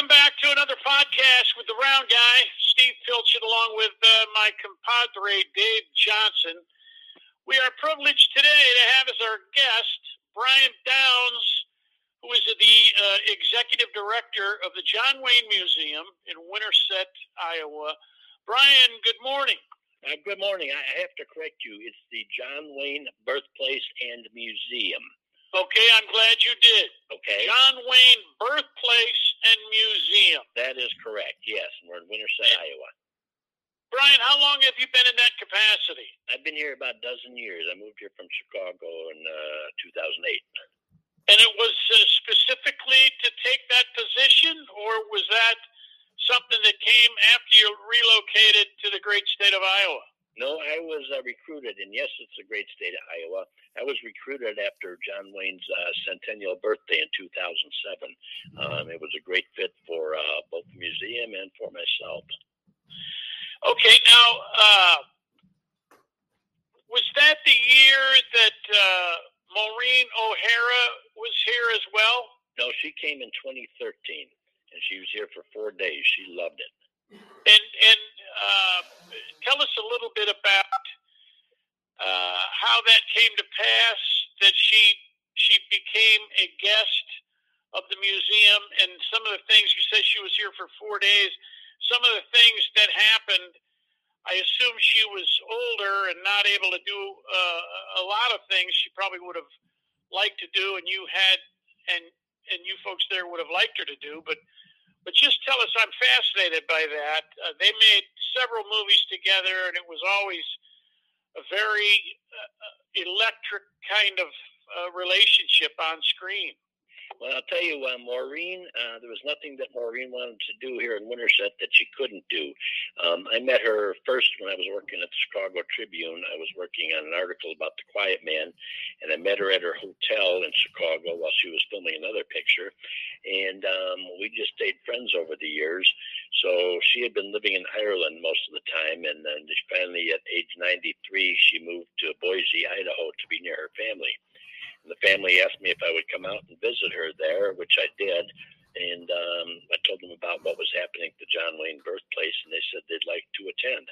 welcome back to another podcast with the Round Guy, Steve Pilchard, along with uh, my compadre Dave Johnson. We are privileged today to have as our guest Brian Downs, who is the uh, executive director of the John Wayne Museum in Winterset, Iowa. Brian, good morning. Uh, good morning. I have to correct you. It's the John Wayne Birthplace and Museum. Okay, I'm glad you did. Okay. John Wayne Birthplace and Museum. That is correct. Yes, we're in Winterset, Iowa. Brian, how long have you been in that capacity? I've been here about a dozen years. I moved here from Chicago in uh, 2008. And it was uh, specifically to take that position, or was that something that came after you relocated to the great state of Iowa? No, I was uh, recruited, and yes, it's a great state of Iowa. I was recruited after John Wayne's uh, centennial birthday in 2007. Um, it was a great fit for uh, both the museum and for myself. Okay, now, uh, was that the year that uh, Maureen O'Hara was here as well? No, she came in 2013, and she was here for four days. She loved it. And and uh, tell us a little bit about uh, how that came to pass. That she she became a guest of the museum, and some of the things you said she was here for four days. Some of the things that happened. I assume she was older and not able to do uh, a lot of things she probably would have liked to do, and you had and and you folks there would have liked her to do, but but just tell us, I'm fascinated by that. Uh, they made several movies together, and it was always a very uh, electric kind of uh, relationship on screen. Well, I'll tell you, uh, Maureen, uh, there was nothing that Maureen wanted to do here in Winterset that she couldn't do. Um, I met her first when I was working at the Chicago Tribune. I was working on an article about the Quiet Man, and I met her at her hotel in Chicago while she was filming another picture. And um, we just stayed friends over the years. So she had been living in Ireland most of the time, and then finally, at age 93, she moved to Boise, Idaho, to be near her family. The family asked me if I would come out and visit her there, which I did. And um, I told them about what was happening at the John Wayne birthplace, and they said they'd like to attend.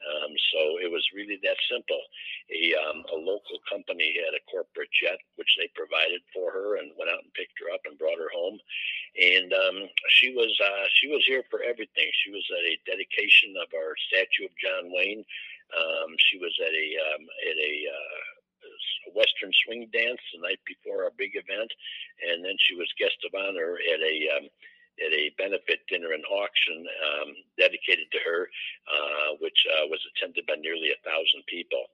Um, so it was really that simple. A, um, a local company had a corporate jet, which they provided for her, and went out and picked her up and brought her home. And um, she was uh, she was here for everything. She was at a dedication of our statue of John Wayne. Um, she was at a um, at a uh, Western swing dance the night before our big event, and then she was guest of honor at a um, at a benefit dinner and auction um, dedicated to her, uh, which uh, was attended by nearly a thousand people.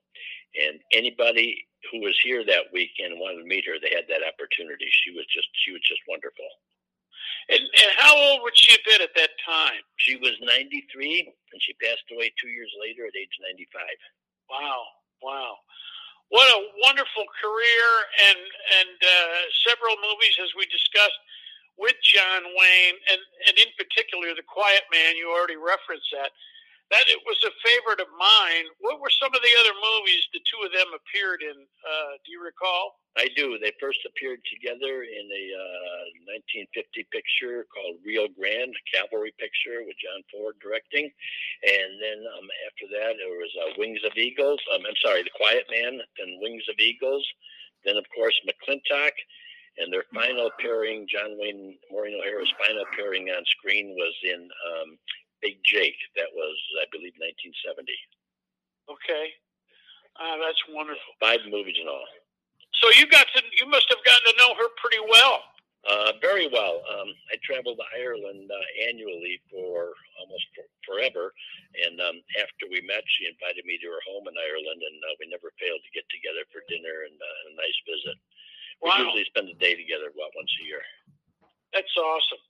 And anybody who was here that weekend and wanted to meet her, they had that opportunity. She was just she was just wonderful. And, and how old would she have been at that time? She was 93, and she passed away two years later at age 95. Wow, wow what a wonderful career and and uh, several movies as we discussed with John Wayne and and in particular The Quiet Man. You already referenced that. That it was a favorite of mine. What were some of the other movies the two of them appeared in? Uh, do you recall? I do. They first appeared together in a uh, 1950 picture called Rio Grande, cavalry picture with John Ford directing. And then um, after that, there was uh, Wings of Eagles. Um, I'm sorry, The Quiet Man, then Wings of Eagles. Then, of course, McLintock. And their final pairing, John Wayne Maureen O'Hara's final pairing on screen was in um, Big Jake. That was, I believe, 1970. Okay. Uh, that's wonderful. Five movies in all. So you got to, you must have gotten to know her pretty well. Uh, very well. Um, I traveled to Ireland uh, annually for almost for, forever, and um, after we met, she invited me to her home in Ireland, and uh, we never failed to get together for dinner and uh, a nice visit. We Wow. usually spend a day together about once a year. That's awesome.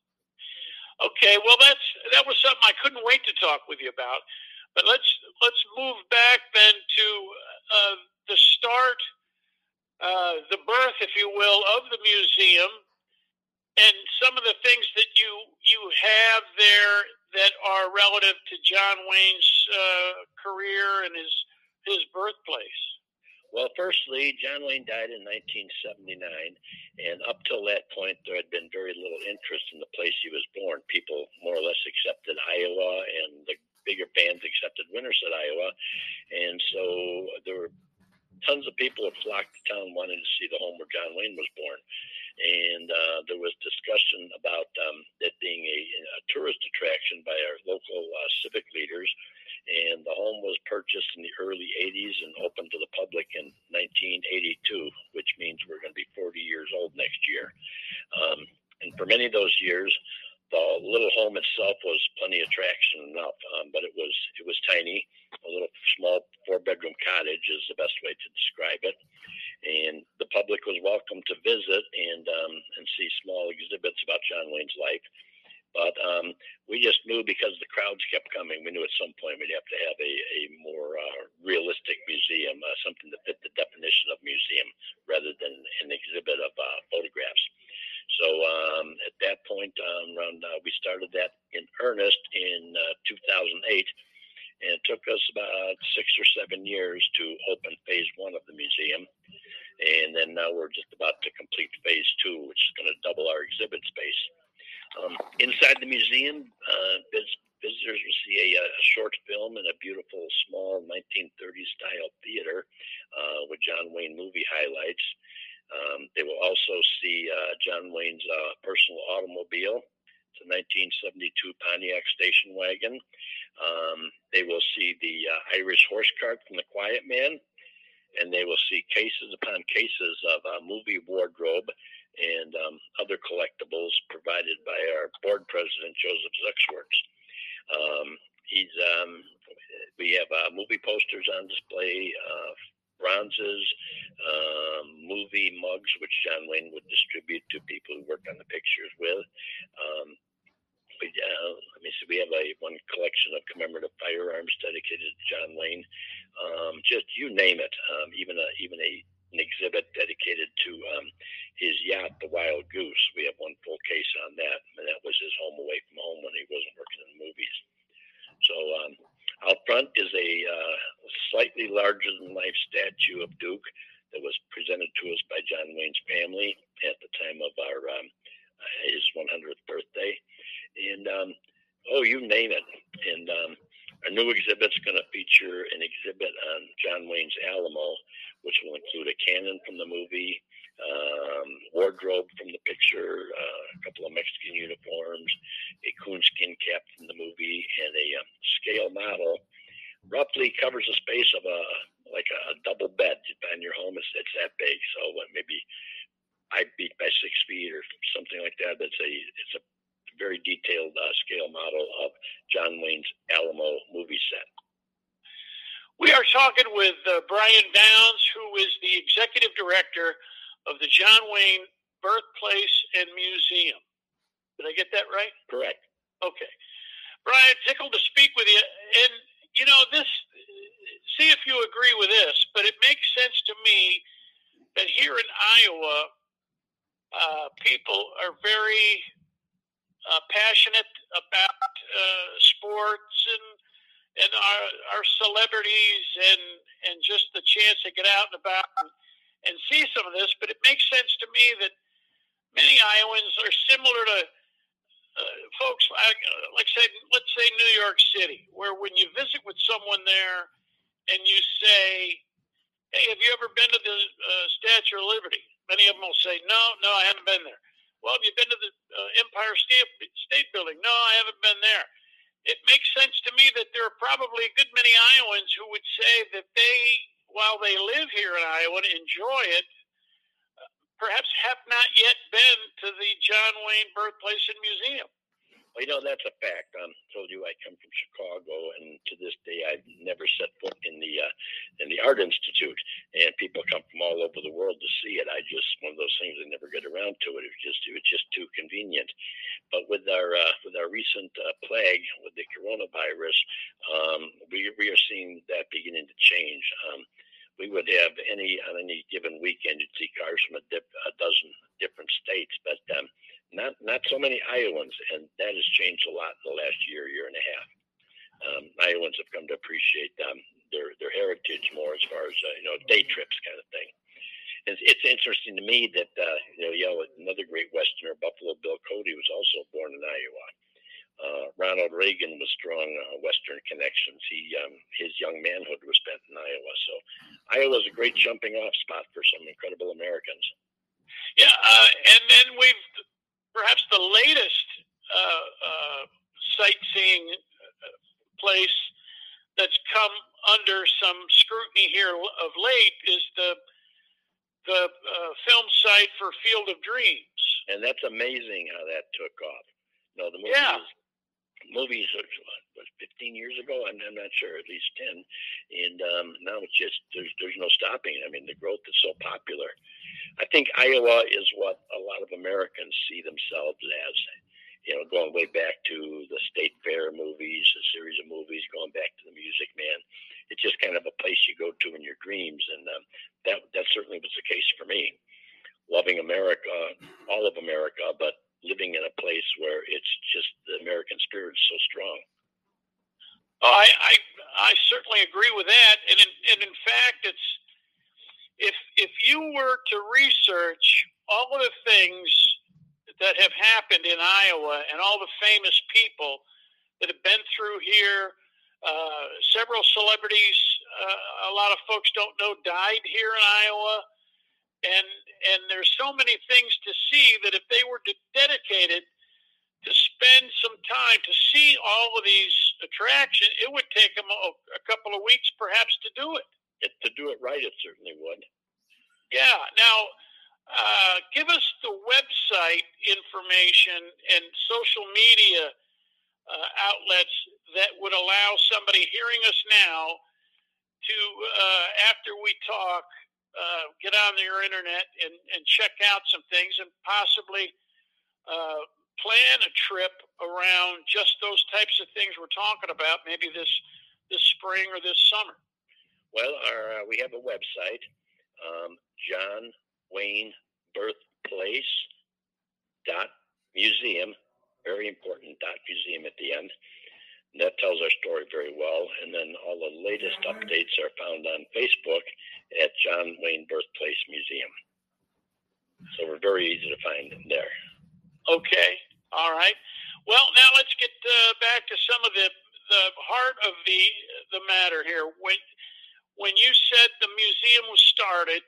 Okay, well that's that was something I couldn't wait to talk with you about. But let's let's move back then to uh, the start, uh, the birth, if you will, of the museum, and some of the things that you you have there that are relative to John Wayne's uh, career and his his birthplace. Well, firstly, John Wayne died in 1979, and up till that point, there had been very little interest in the place he was born. People more or less accepted Iowa, and the bigger bands accepted Winterset, Iowa, and so there were tons of people had flocked to town wanting to see the home where John Wayne was born. And uh, there was discussion about um, it being a, a, tourist attraction by our local uh, civic leaders. And the home was purchased in the early 80s and opened to the public in 1982, which means we're going to be 40 years old next year. Um, and for many of those years, the little home itself was plenty of traction enough, um, but it was it was tiny, a little small four bedroom cottage is the best way to describe it, and the public was welcome to visit and um, and see small exhibits about John Wayne's life. But um, we just knew because the crowds kept coming, we knew at some point we'd have to have a, a more uh, realistic museum, uh, something that fit the definition of museum rather than an exhibit of uh, photographs. So um, at that point, um, around, uh, we started that in earnest in uh, 2008, and it took us about six or seven years to open phase one of the museum. And then now we're just about to complete phase two, which is going to double our exhibit space. Um, inside the museum, uh, visitors will see a, a, short film and a beautiful small 1930s style theater uh, with John Wayne movie highlights. Um, they will also see uh, John Wayne's uh, personal automobile. It's a 1972 Pontiac station wagon. Um, they will see the uh, Irish horse cart from The Quiet Man, and they will see cases upon cases of uh, movie wardrobe and um, other collectibles provided by our board president Joseph Zuxworth. Um, he's um, we have uh, movie posters on display, uh, bronzes, um, movie mugs, which John Wayne would distribute to people who worked on the pictures with. Um, we, uh, let me see, we have a one collection of commemorative firearms dedicated to John Wayne. Um, just you name it, um, even a even a an exhibit dedicated to um, his yacht, the Wild Goose. We have one full case on that, and that was his home away from home when he wasn't working in movies. So um, out front is a uh, slightly larger than life statue of Duke that was presented to us by John Wayne's family at the time of our um, his 100th birthday, and um, oh, you name it. And um, our new exhibit is going to feature an exhibit on John Wayne's Alamo, which will include a cannon from the movie, um, wardrobe from the picture, uh, a couple of Mexican uniforms, a coonskin cap from the movie, and a um, scale model. Roughly covers the space of a like a, double bed in your home. It's, it's that big, so what, maybe I beat by six feet or something like that. That's a it's a very detailed uh, scale model of John Wayne's Alamo movie set. We are talking with uh, Brian Downs, who is the executive director of the John Wayne Birthplace and Museum. Did I get that right? Correct. Okay. Brian, tickled to speak with you. And, you know, this, see if you agree with this, but it makes sense to me that here in Iowa, uh, people are very uh, passionate about uh, sports and and our our celebrities and and just the chance to get out and about and and see some of this, but it makes sense to me that many Iowans are similar to uh, folks like, uh, like say, let's say New York City, where when you visit with someone there and you say, "Hey, have you ever been to the uh, Statue of Liberty?" Many of them will say, "No, no, I haven't been there." Well, have you been to the uh, Empire State, Building? No, I haven't been there. It makes sense to me that there are probably a good many Iowans who would say that they while they live here in Iowa enjoy it, perhaps have not yet been to the John Wayne Birthplace and Museum. Well, you know, that's a fact. I told you I come from Chicago, and to this day, I've never set foot in the uh, in the Art Institute. And people come from all over the world to see it. I just one of those things I never get around to it. It was just it was just too convenient. But with our uh, with our recent uh, plague with the coronavirus, um, we we are seeing that beginning to change. Um, we would have any on any given weekend you'd see cars from a, dip, a dozen different states, but um, not not so many Iowans, and that has changed a lot in the last year, year and a half. Um, Iowans have come to appreciate um, their their heritage more as far as uh, you know day trips kind of thing. It's, it's interesting to me that uh, you know, you know another great Westerner, Buffalo Bill Cody, was also born in Iowa. Uh, Ronald Reagan was strong uh, Western connections. He um, his young manhood was spent in Iowa, so Iowa is a great jumping off spot for some incredible Americans. Yeah, uh, and then we've perhaps the latest uh, uh, sightseeing uh, place that's come under some scrutiny here of late is the the uh, film site for Field of Dreams. And that's amazing how that took off. No, the movie yeah. is, movies are was 15 years ago. I'm, I'm not sure, at least 10. And um, now it's just there's there's no stopping. I mean, the growth is so popular. I think Iowa is what a lot of Americans see themselves as you know, going way back to the State Fair movies, a series of movies, going back to the Music Man. It's just kind of a place you go to in your dreams, and um, that that certainly was the case for me. Loving America, all of America, but living in a place where it's just the American spirit is so strong. Oh, I, I I certainly agree with that, and in, and in fact, it's if if you were to research all of the things that have happened in Iowa and all the famous people that have been through here. Uh, several celebrities, uh, a lot of folks don't know, died here in Iowa, and and there's so many things to see that if they were to, dedicated to spend some time to see all of these attractions, it would take them a, a couple of weeks, perhaps, to do it. It. To do it right, it certainly would. Yeah. Now, uh, give us the website information and social media uh, outlets that would allow somebody hearing us now to, uh, after we talk, uh, get on your internet and, and check out some things and possibly uh, plan a trip around just those types of things we're talking about, maybe this this spring or this summer. Well, our, we have a website, um, John Wayne Birthplace dot museum, very important dot museum at the end. And that tells our story very well. And then all the latest updates are found on Facebook at John Wayne Birthplace Museum. So we're very easy to find there. Okay. All right. Well, now let's get uh, back to some of the the heart of the the matter here. When when you said the museum was started,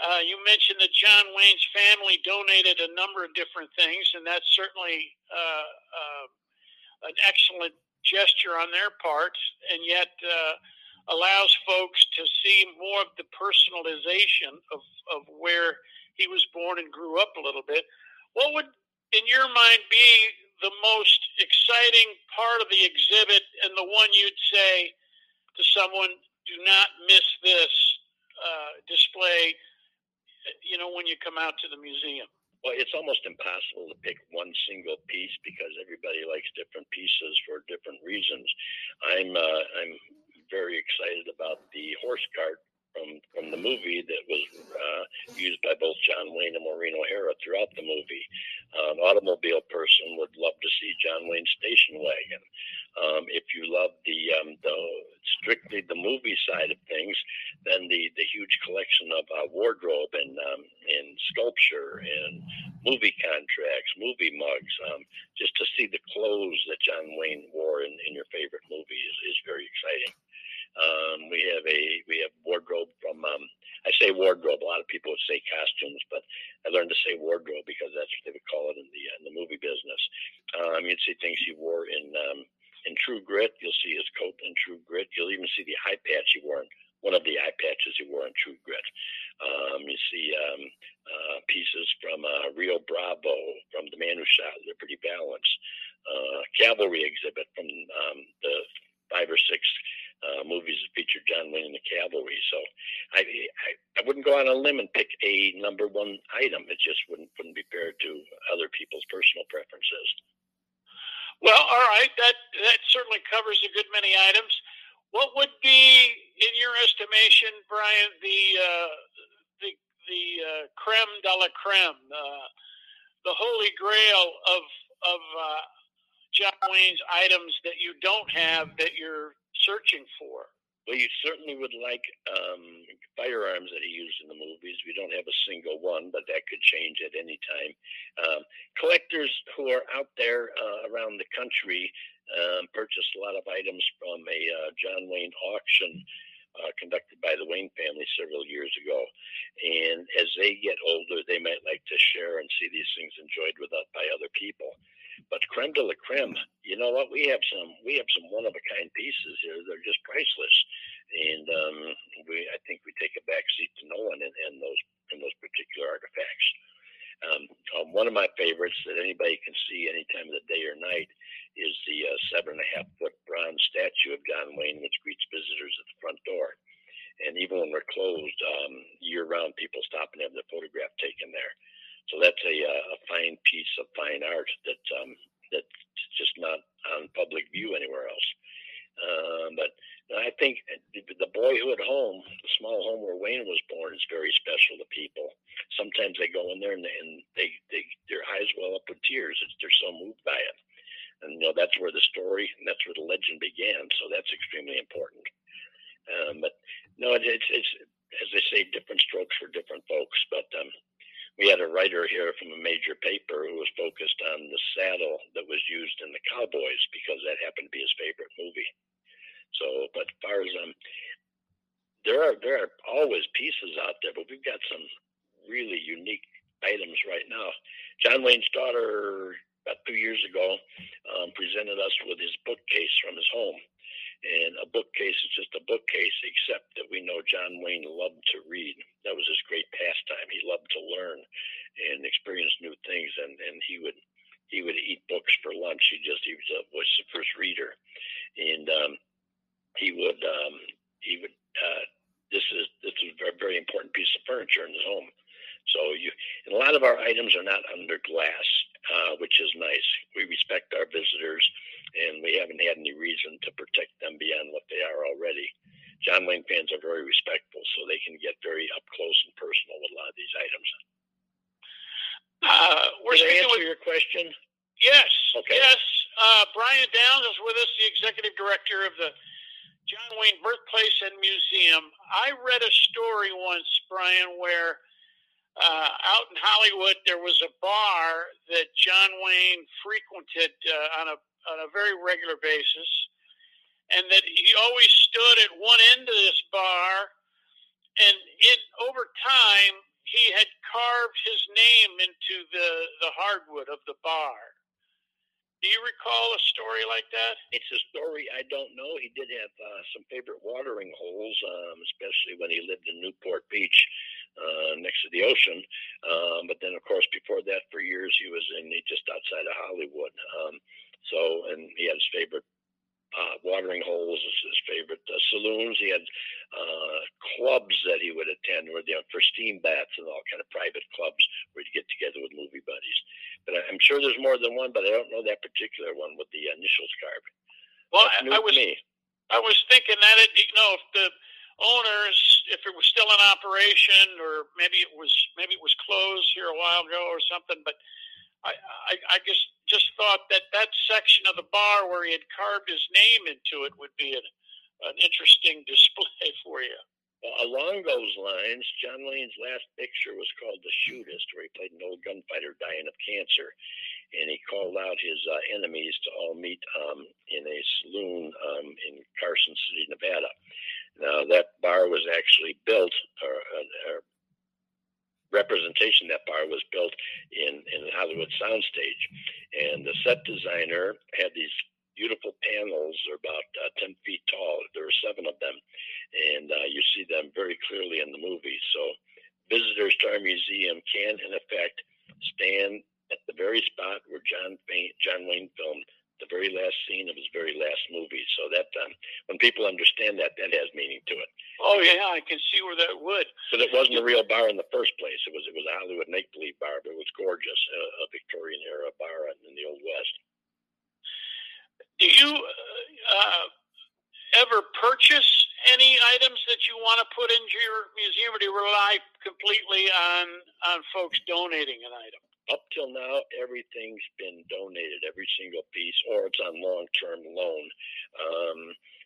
uh, you mentioned that John Wayne's family donated a number of different things, and that's certainly uh, uh, an excellent gesture on their part, and yet uh, allows folks to see more of the personalization of, of where he was born and grew up a little bit. What would, in your mind, be the most exciting part of the exhibit and the one you'd say to someone, do not miss this uh, display you know, when you come out to the museum? Well, it's almost impossible to pick one single piece because everybody likes different pieces for different reasons. I'm uh, I'm very excited about the horse cart from from the movie that was uh, used by both John Wayne and Maureen O'Hara throughout the movie. An automobile person would love to see John Wayne's station wagon. Um, if you love the, um, the strictly the movie side of things, then the, the huge collection of uh, wardrobe and um, and sculpture and movie contracts, movie mugs, um, just to see the clothes that John Wayne wore in, in your favorite movie is, is very exciting. Um, we have a we have wardrobe from um, I say wardrobe. A lot of people would say costumes, but I learned to say wardrobe because that's what they would call it in the in the movie business. Um, you'd see things he wore in um, in True Grit. You'll see his coat in True Grit. You'll even see the eye patch he wore in one of the eye patches he wore in True Grit. Um, you see um, uh, pieces from uh, Rio Bravo, from The Man Who Shot Liberty Valance, uh, Cavalry exhibit from um, the five or six uh, movies that featured John Wayne and the Cavalry. So I, I, I wouldn't go on a limb and pick a number one item. It just wouldn't wouldn't be fair to other people's personal preferences. Well, all right, that that certainly covers a good many items. What would be, in your estimation, Brian, the uh, the the uh, creme de la creme, uh, the holy grail of of uh, John Wayne's items that you don't have that you're searching for? Well, you certainly would like um, firearms that he used in the movies. We don't have a single one, but that could change at any time. Collectors who are out there uh, around the country um, purchased a lot of items from a uh, John Wayne auction uh, conducted by the Wayne family several years ago. And as they get older, they might like to share and see these things enjoyed with uh, by other people. But creme de la creme, you know what? We have some we have some one of a kind pieces here. They're just priceless, and um, we I think we take a back seat to no one in, in those in those particular artifacts. Um, um, one of my favorites that anybody can see any time of the day or night is the uh, seven and a half foot bronze statue of John Wayne, which greets visitors at the front door. And even when we're closed um, year round, people stop and have their photograph taken there. So that's a, uh, a fine piece of fine art that um, that's just not on public view anywhere else. Uh, but I think the boyhood home, the small home where Wayne was born, is very special to people. Sometimes they go in there and, and they, they their eyes well up with tears. It's, they're so moved by it, and you know that's where the story and that's where the legend began. So that's extremely important. Um, but no, it's, it's it's as they say, different strokes for different folks. But um, we had a writer here from a major paper who was focused on the saddle that was used in the Cowboys because that happened to be his favorite movie. So, but as far as um, there are there are always pieces out there, but we've got some really unique items right now. John Wayne's daughter about two years ago um, presented us with his bookcase from his home, and a bookcase is just a bookcase, except that we know John Wayne loved to read. That was his great pastime. He loved to learn and experience new things, and, and he would he would eat books for lunch. He just he was, a, was the first reader, and um, he would um, he would uh, this is this is a very, very important piece of furniture in his home. So you and a lot of our items are not under glass, uh, which is nice. We respect our visitors and we haven't had any reason to protect them beyond what they are already. John Wayne fans are very respectful, so they can get very up close and personal with a lot of these items. Uh, we're Did I answer with, your question? Yes. Okay. Yes. Uh, Brian Downs is with us, the executive director of the John Wayne Birthplace and Museum. I read a story once, Brian, where uh, out in Hollywood there was a bar that John Wayne frequented uh, on a on a very regular basis, and that he always stood at one end of this bar, and it over time he had carved his name into the the hardwood of the bar. Do you recall a story like that? It's a story I don't know. He did have uh, some favorite watering holes, um, especially when he lived in Newport Beach uh, next to the ocean. Um, but then, of course, before that, for years, he was in just outside of Hollywood. Um, so, and he had his favorite uh, watering holes, is his favorite uh, saloons. He had uh, clubs that he would attend, where you know, for steam baths and all kind of private clubs where he'd get together with movie buddies. But I'm sure there's more than one, but I don't know that particular one with the initials carved. Well, I, I was me. I was thinking that it, you know, if the owners, if it was still in operation, or maybe it was maybe it was closed here a while ago or something, but I, I, I just just thought that that section of the bar where he had carved his name into it would be an, an interesting display for you. Well, along those lines, John Wayne's last picture was called The Shootist, where he played an old gunfighter dying of cancer. And he called out his uh, enemies to all meet um, in a saloon um, in Carson City, Nevada. Now, that bar was actually built, or, or representation that bar was built in in the Hollywood soundstage, and the set designer had these beautiful panels. They're about uh, ten feet tall. There were seven of them, and uh, you see them very clearly in the movie. So visitors to our museum can, in effect, stand at the very spot where John Wayne, John Wayne filmed the very last scene of his very last movie. So that um, when people understand that, that has meaning to it. Oh yeah, I can see where that would. But it wasn't a real bar in the first place. It was it was a Hollywood make believe bar, but it was gorgeous, a Victorian era bar in the old west. Do you uh, ever purchase any items that you want to put into your museum, or do you rely completely on on folks donating an item? Up till now, everything's been donated, every single piece, or it's on long-term loan. Um,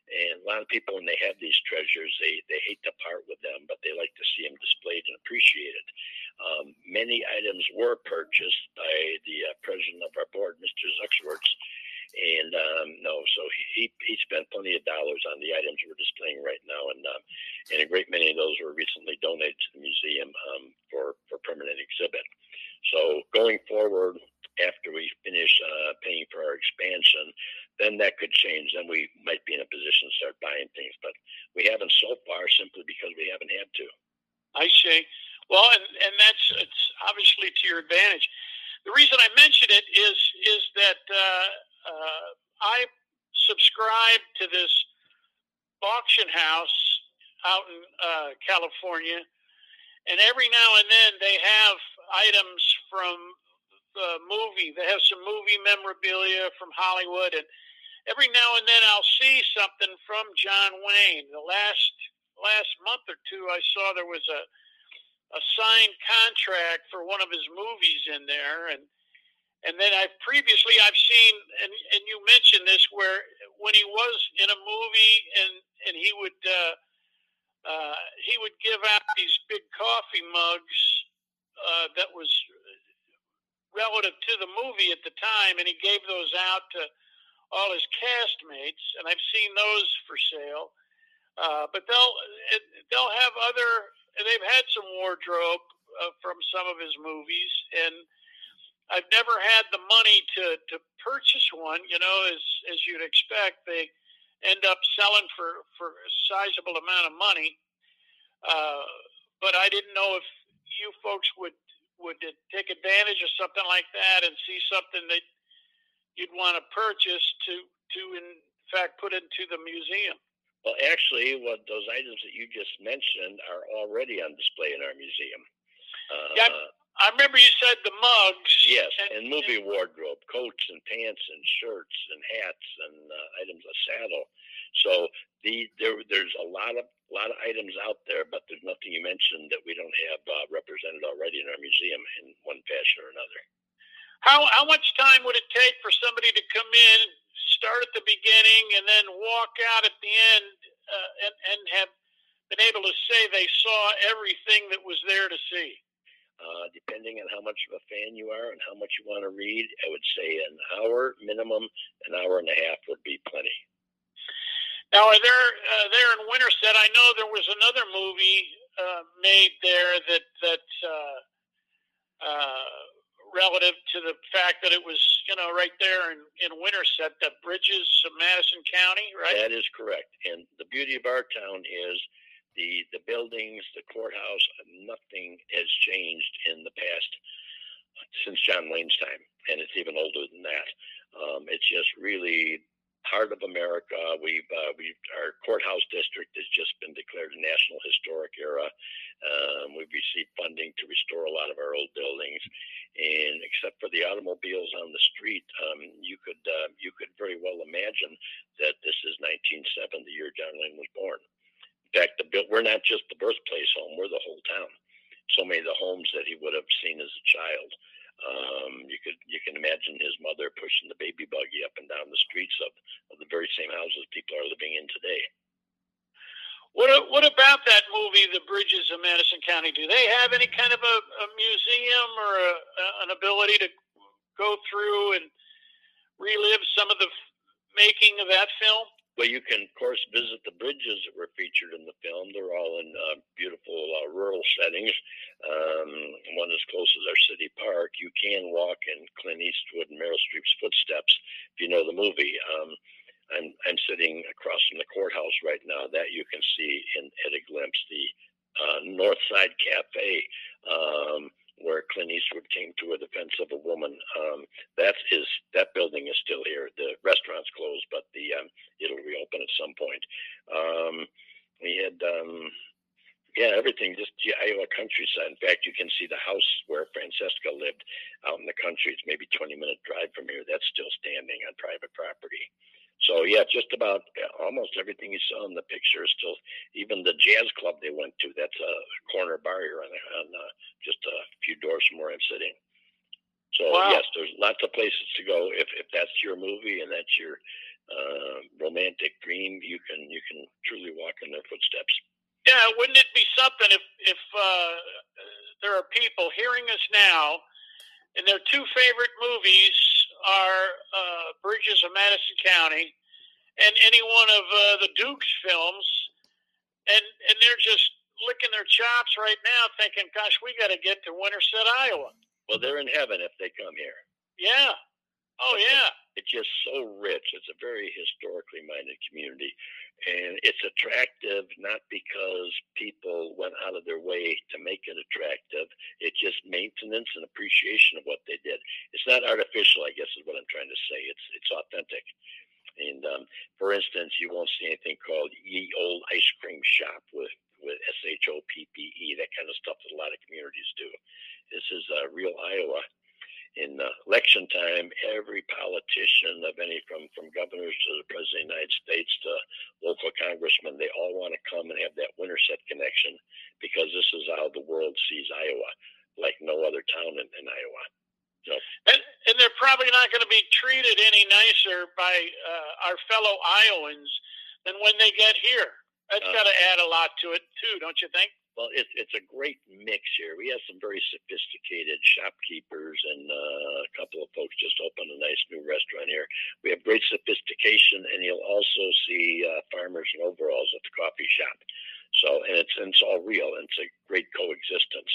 and a lot of people, when they have these treasures, they, they hate to part with them, but they like to see them displayed and appreciated. Um, many items were purchased by the uh, president of our board, Mr. Zuxwortz, and um, no, so he he spent plenty of dollars on the items we're displaying right now, and uh, and a great many of those were recently donated to the museum um, for for permanent exhibit. So going forward, after we finish uh, paying for our expansion, then that could change. Then we might be in a position to start buying things, but we haven't so far simply because we haven't had to. I see. Well, and and that's it's obviously to your advantage. The reason I mention it is is that. Uh, uh, I subscribe to this auction house out in uh, California, and every now and then they have items from the movie. They have some movie memorabilia from Hollywood, and every now and then I'll see something from John Wayne. The last last month or two, I saw there was a a signed contract for one of his movies in there, and and then I've previously I've seen and and you mentioned this where when he was in a movie and and he would uh, uh, he would give out these big coffee mugs uh, that was relative to the movie at the time, and he gave those out to all his castmates, and I've seen those for sale. Uh, but they'll they'll have other. They've had some wardrobe uh, from some of his movies, and I've never had the money to to purchase one. You know, as as you'd expect, they end up selling for for a sizable amount of money. Uh, but I didn't know if you folks would would take advantage of something like that and see something that you'd want to purchase to to in fact put into the museum. Well, actually, what those items that you just mentioned are already on display in our museum. Uh, yeah, I remember you said the mugs. Yes, and, and movie and, wardrobe, coats and pants and shirts and hats and uh, items, a saddle. So the there there's a lot of a lot of items out there, but there's nothing you mentioned that we don't have uh, represented already in our museum in one fashion or another. How how much time would it take for somebody to come in, start at the beginning, and then walk out at the end, uh, and and have been able to say they saw everything that was there to see? Uh, depending on how much of a fan you are and how much you want to read, I would say an hour minimum, an hour and a half would be plenty. Now, are there uh, there in Winterset? I know there was another movie uh, made there that that uh, uh, relative to the fact that it was you know right there in in Winterset, the bridges of Madison County, right? That is correct. And the beauty of our town is the the buildings, the courthouse, nothing has changed in the past since John Wayne's time, and it's even older than that. Um, it's just really heart of America. We've uh, we our courthouse district has just been declared a national historic era. Um, we've received funding to restore a lot of our old buildings, and except for the automobiles on the street, um, you could uh, you could very well imagine that this is 1907, the year John Wayne was born fact, the, we're not just the birthplace home; we're the whole town. So many of the homes that he would have seen as a child. Um, you could you can imagine his mother pushing the baby buggy up and down the streets of, of the very same houses people are living in today. What what about that movie, The Bridges of Madison County? Do they have any kind of a, a museum or a, a, an ability to go through and relive some of the making of that film? Well, you can, of course, visit the bridges that were featured in the film. They're all in uh, beautiful uh, rural settings. Um, one as close as our city park. You can walk in Clint Eastwood and Meryl Streep's footsteps if you know the movie. Um, I'm, I'm sitting across from the courthouse right now. That you can see in, at a glimpse. The uh, Northside Cafe. Um, where Clint Eastwood came to a defense of a woman. Um, that is that building is still here. The restaurant's closed, but the um, it'll reopen at some point. Um, we had um, yeah everything just the Iowa countryside. In fact, you can see the house where Francesca lived out in the country. It's maybe 20 minute drive from here. That's still standing on private property. So yeah, just about almost everything you saw in the picture is still. Even the jazz club they went to, that's a corner bar here on, on uh, just a few doors from where I'm sitting. So Wow. yes, there's lots of places to go. If if that's your movie and that's your uh, romantic dream, you can you can truly walk in their footsteps. Yeah, wouldn't it be something if if uh, there are people hearing us now, and their two favorite movies are uh, Bridges of Madison County and any one of uh, the Dukes films, and and they're just licking their chops right now, thinking, "Gosh, we got to get to Winterset, Iowa." Well, they're in heaven if they come here. Yeah. Oh yeah. It's just so rich. It's a very historically minded community. And it's attractive not because people went out of their way to make it attractive. It's just maintenance and appreciation of what they did. It's not artificial, I guess is what I'm trying to say. It's it's authentic. And um, for instance, you won't see anything called ye old ice cream shop with with S H O P P E, that kind of stuff that a lot of communities do. This is uh, real Iowa in election time, every politician of any from from governors to the president of the United States to local congressmen, they all want to come and have that Winterset connection because this is how the world sees Iowa, like no other town in, in Iowa. So, And, and they're probably not going to be treated any nicer by uh, our fellow Iowans than when they get here. That's Uh, got to add a lot to it too, don't you think? Well, it's it's a great mix here. We have some very sophisticated shopkeepers, and uh, a couple of folks just opened a nice new restaurant here. We have great sophistication, and you'll also see uh, farmers in overalls at the coffee shop. So, and it's and it's all real, and it's a great coexistence.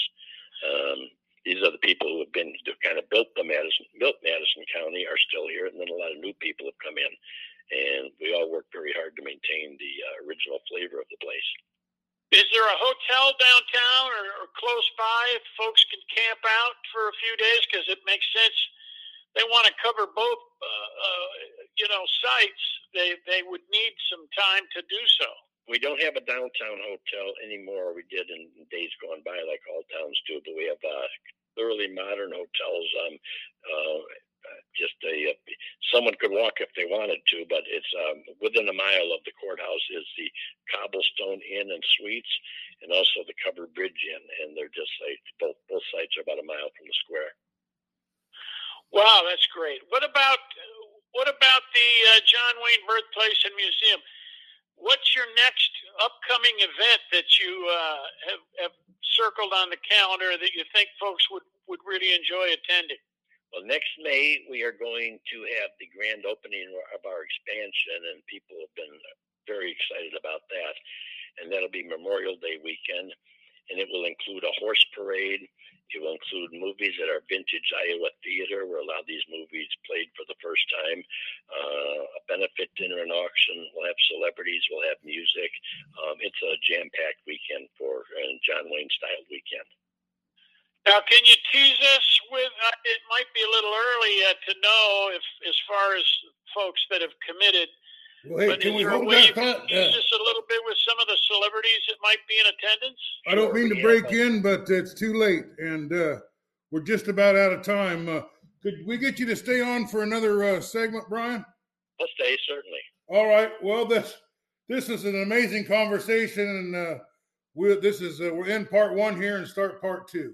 Um, these are the people who have been who kind of built the Madison built Madison County are still here, and then a lot of new people have come in, and we all work very hard to maintain the uh, original flavor of the place. Is there a hotel downtown or, or close by if folks can camp out for a few days? Because it makes sense. They want to cover both, uh, uh, you know, sites. They they would need some time to do so. we don't have a downtown hotel anymore. We did in days gone by, like all towns do, but we have uh, thoroughly modern hotels. Um, uh, just a someone could walk if they wanted to, but it's um, within a mile of the courthouse is the Cobblestone Inn and Suites, and also the Covered Bridge Inn, and they're just like both both sites are about a mile from the square. Wow, that's great. What about what about the uh, John Wayne Birthplace and Museum? What's your next upcoming event that you uh, have, have circled on the calendar that you think folks would, would really enjoy attending? Well, next May we are going to have the grand opening of our expansion, and people have been very excited about that. And that'll be Memorial Day weekend, and it will include a horse parade. It will include movies at our vintage Iowa theater, where a lot of these movies played for the first time. Uh, a benefit dinner and auction. We'll have celebrities. We'll have music. Um, it's a jam-packed weekend for uh, John Wayne style weekend. Now, can you tease us with? Uh, it might be a little early yet to know if, as far as folks that have committed. Well, hey, but can is we there a hold way that you can thought? tease Uh, us a little bit with some of the celebrities that might be in attendance? I don't mean to Yeah, break but- in, but it's too late, and uh, we're just about out of time. Uh, could we get you to stay on for another uh, segment, Brian? I'll stay certainly. All right. Well, this this is an amazing conversation, and uh, we this is uh, we're in part one here and start part two.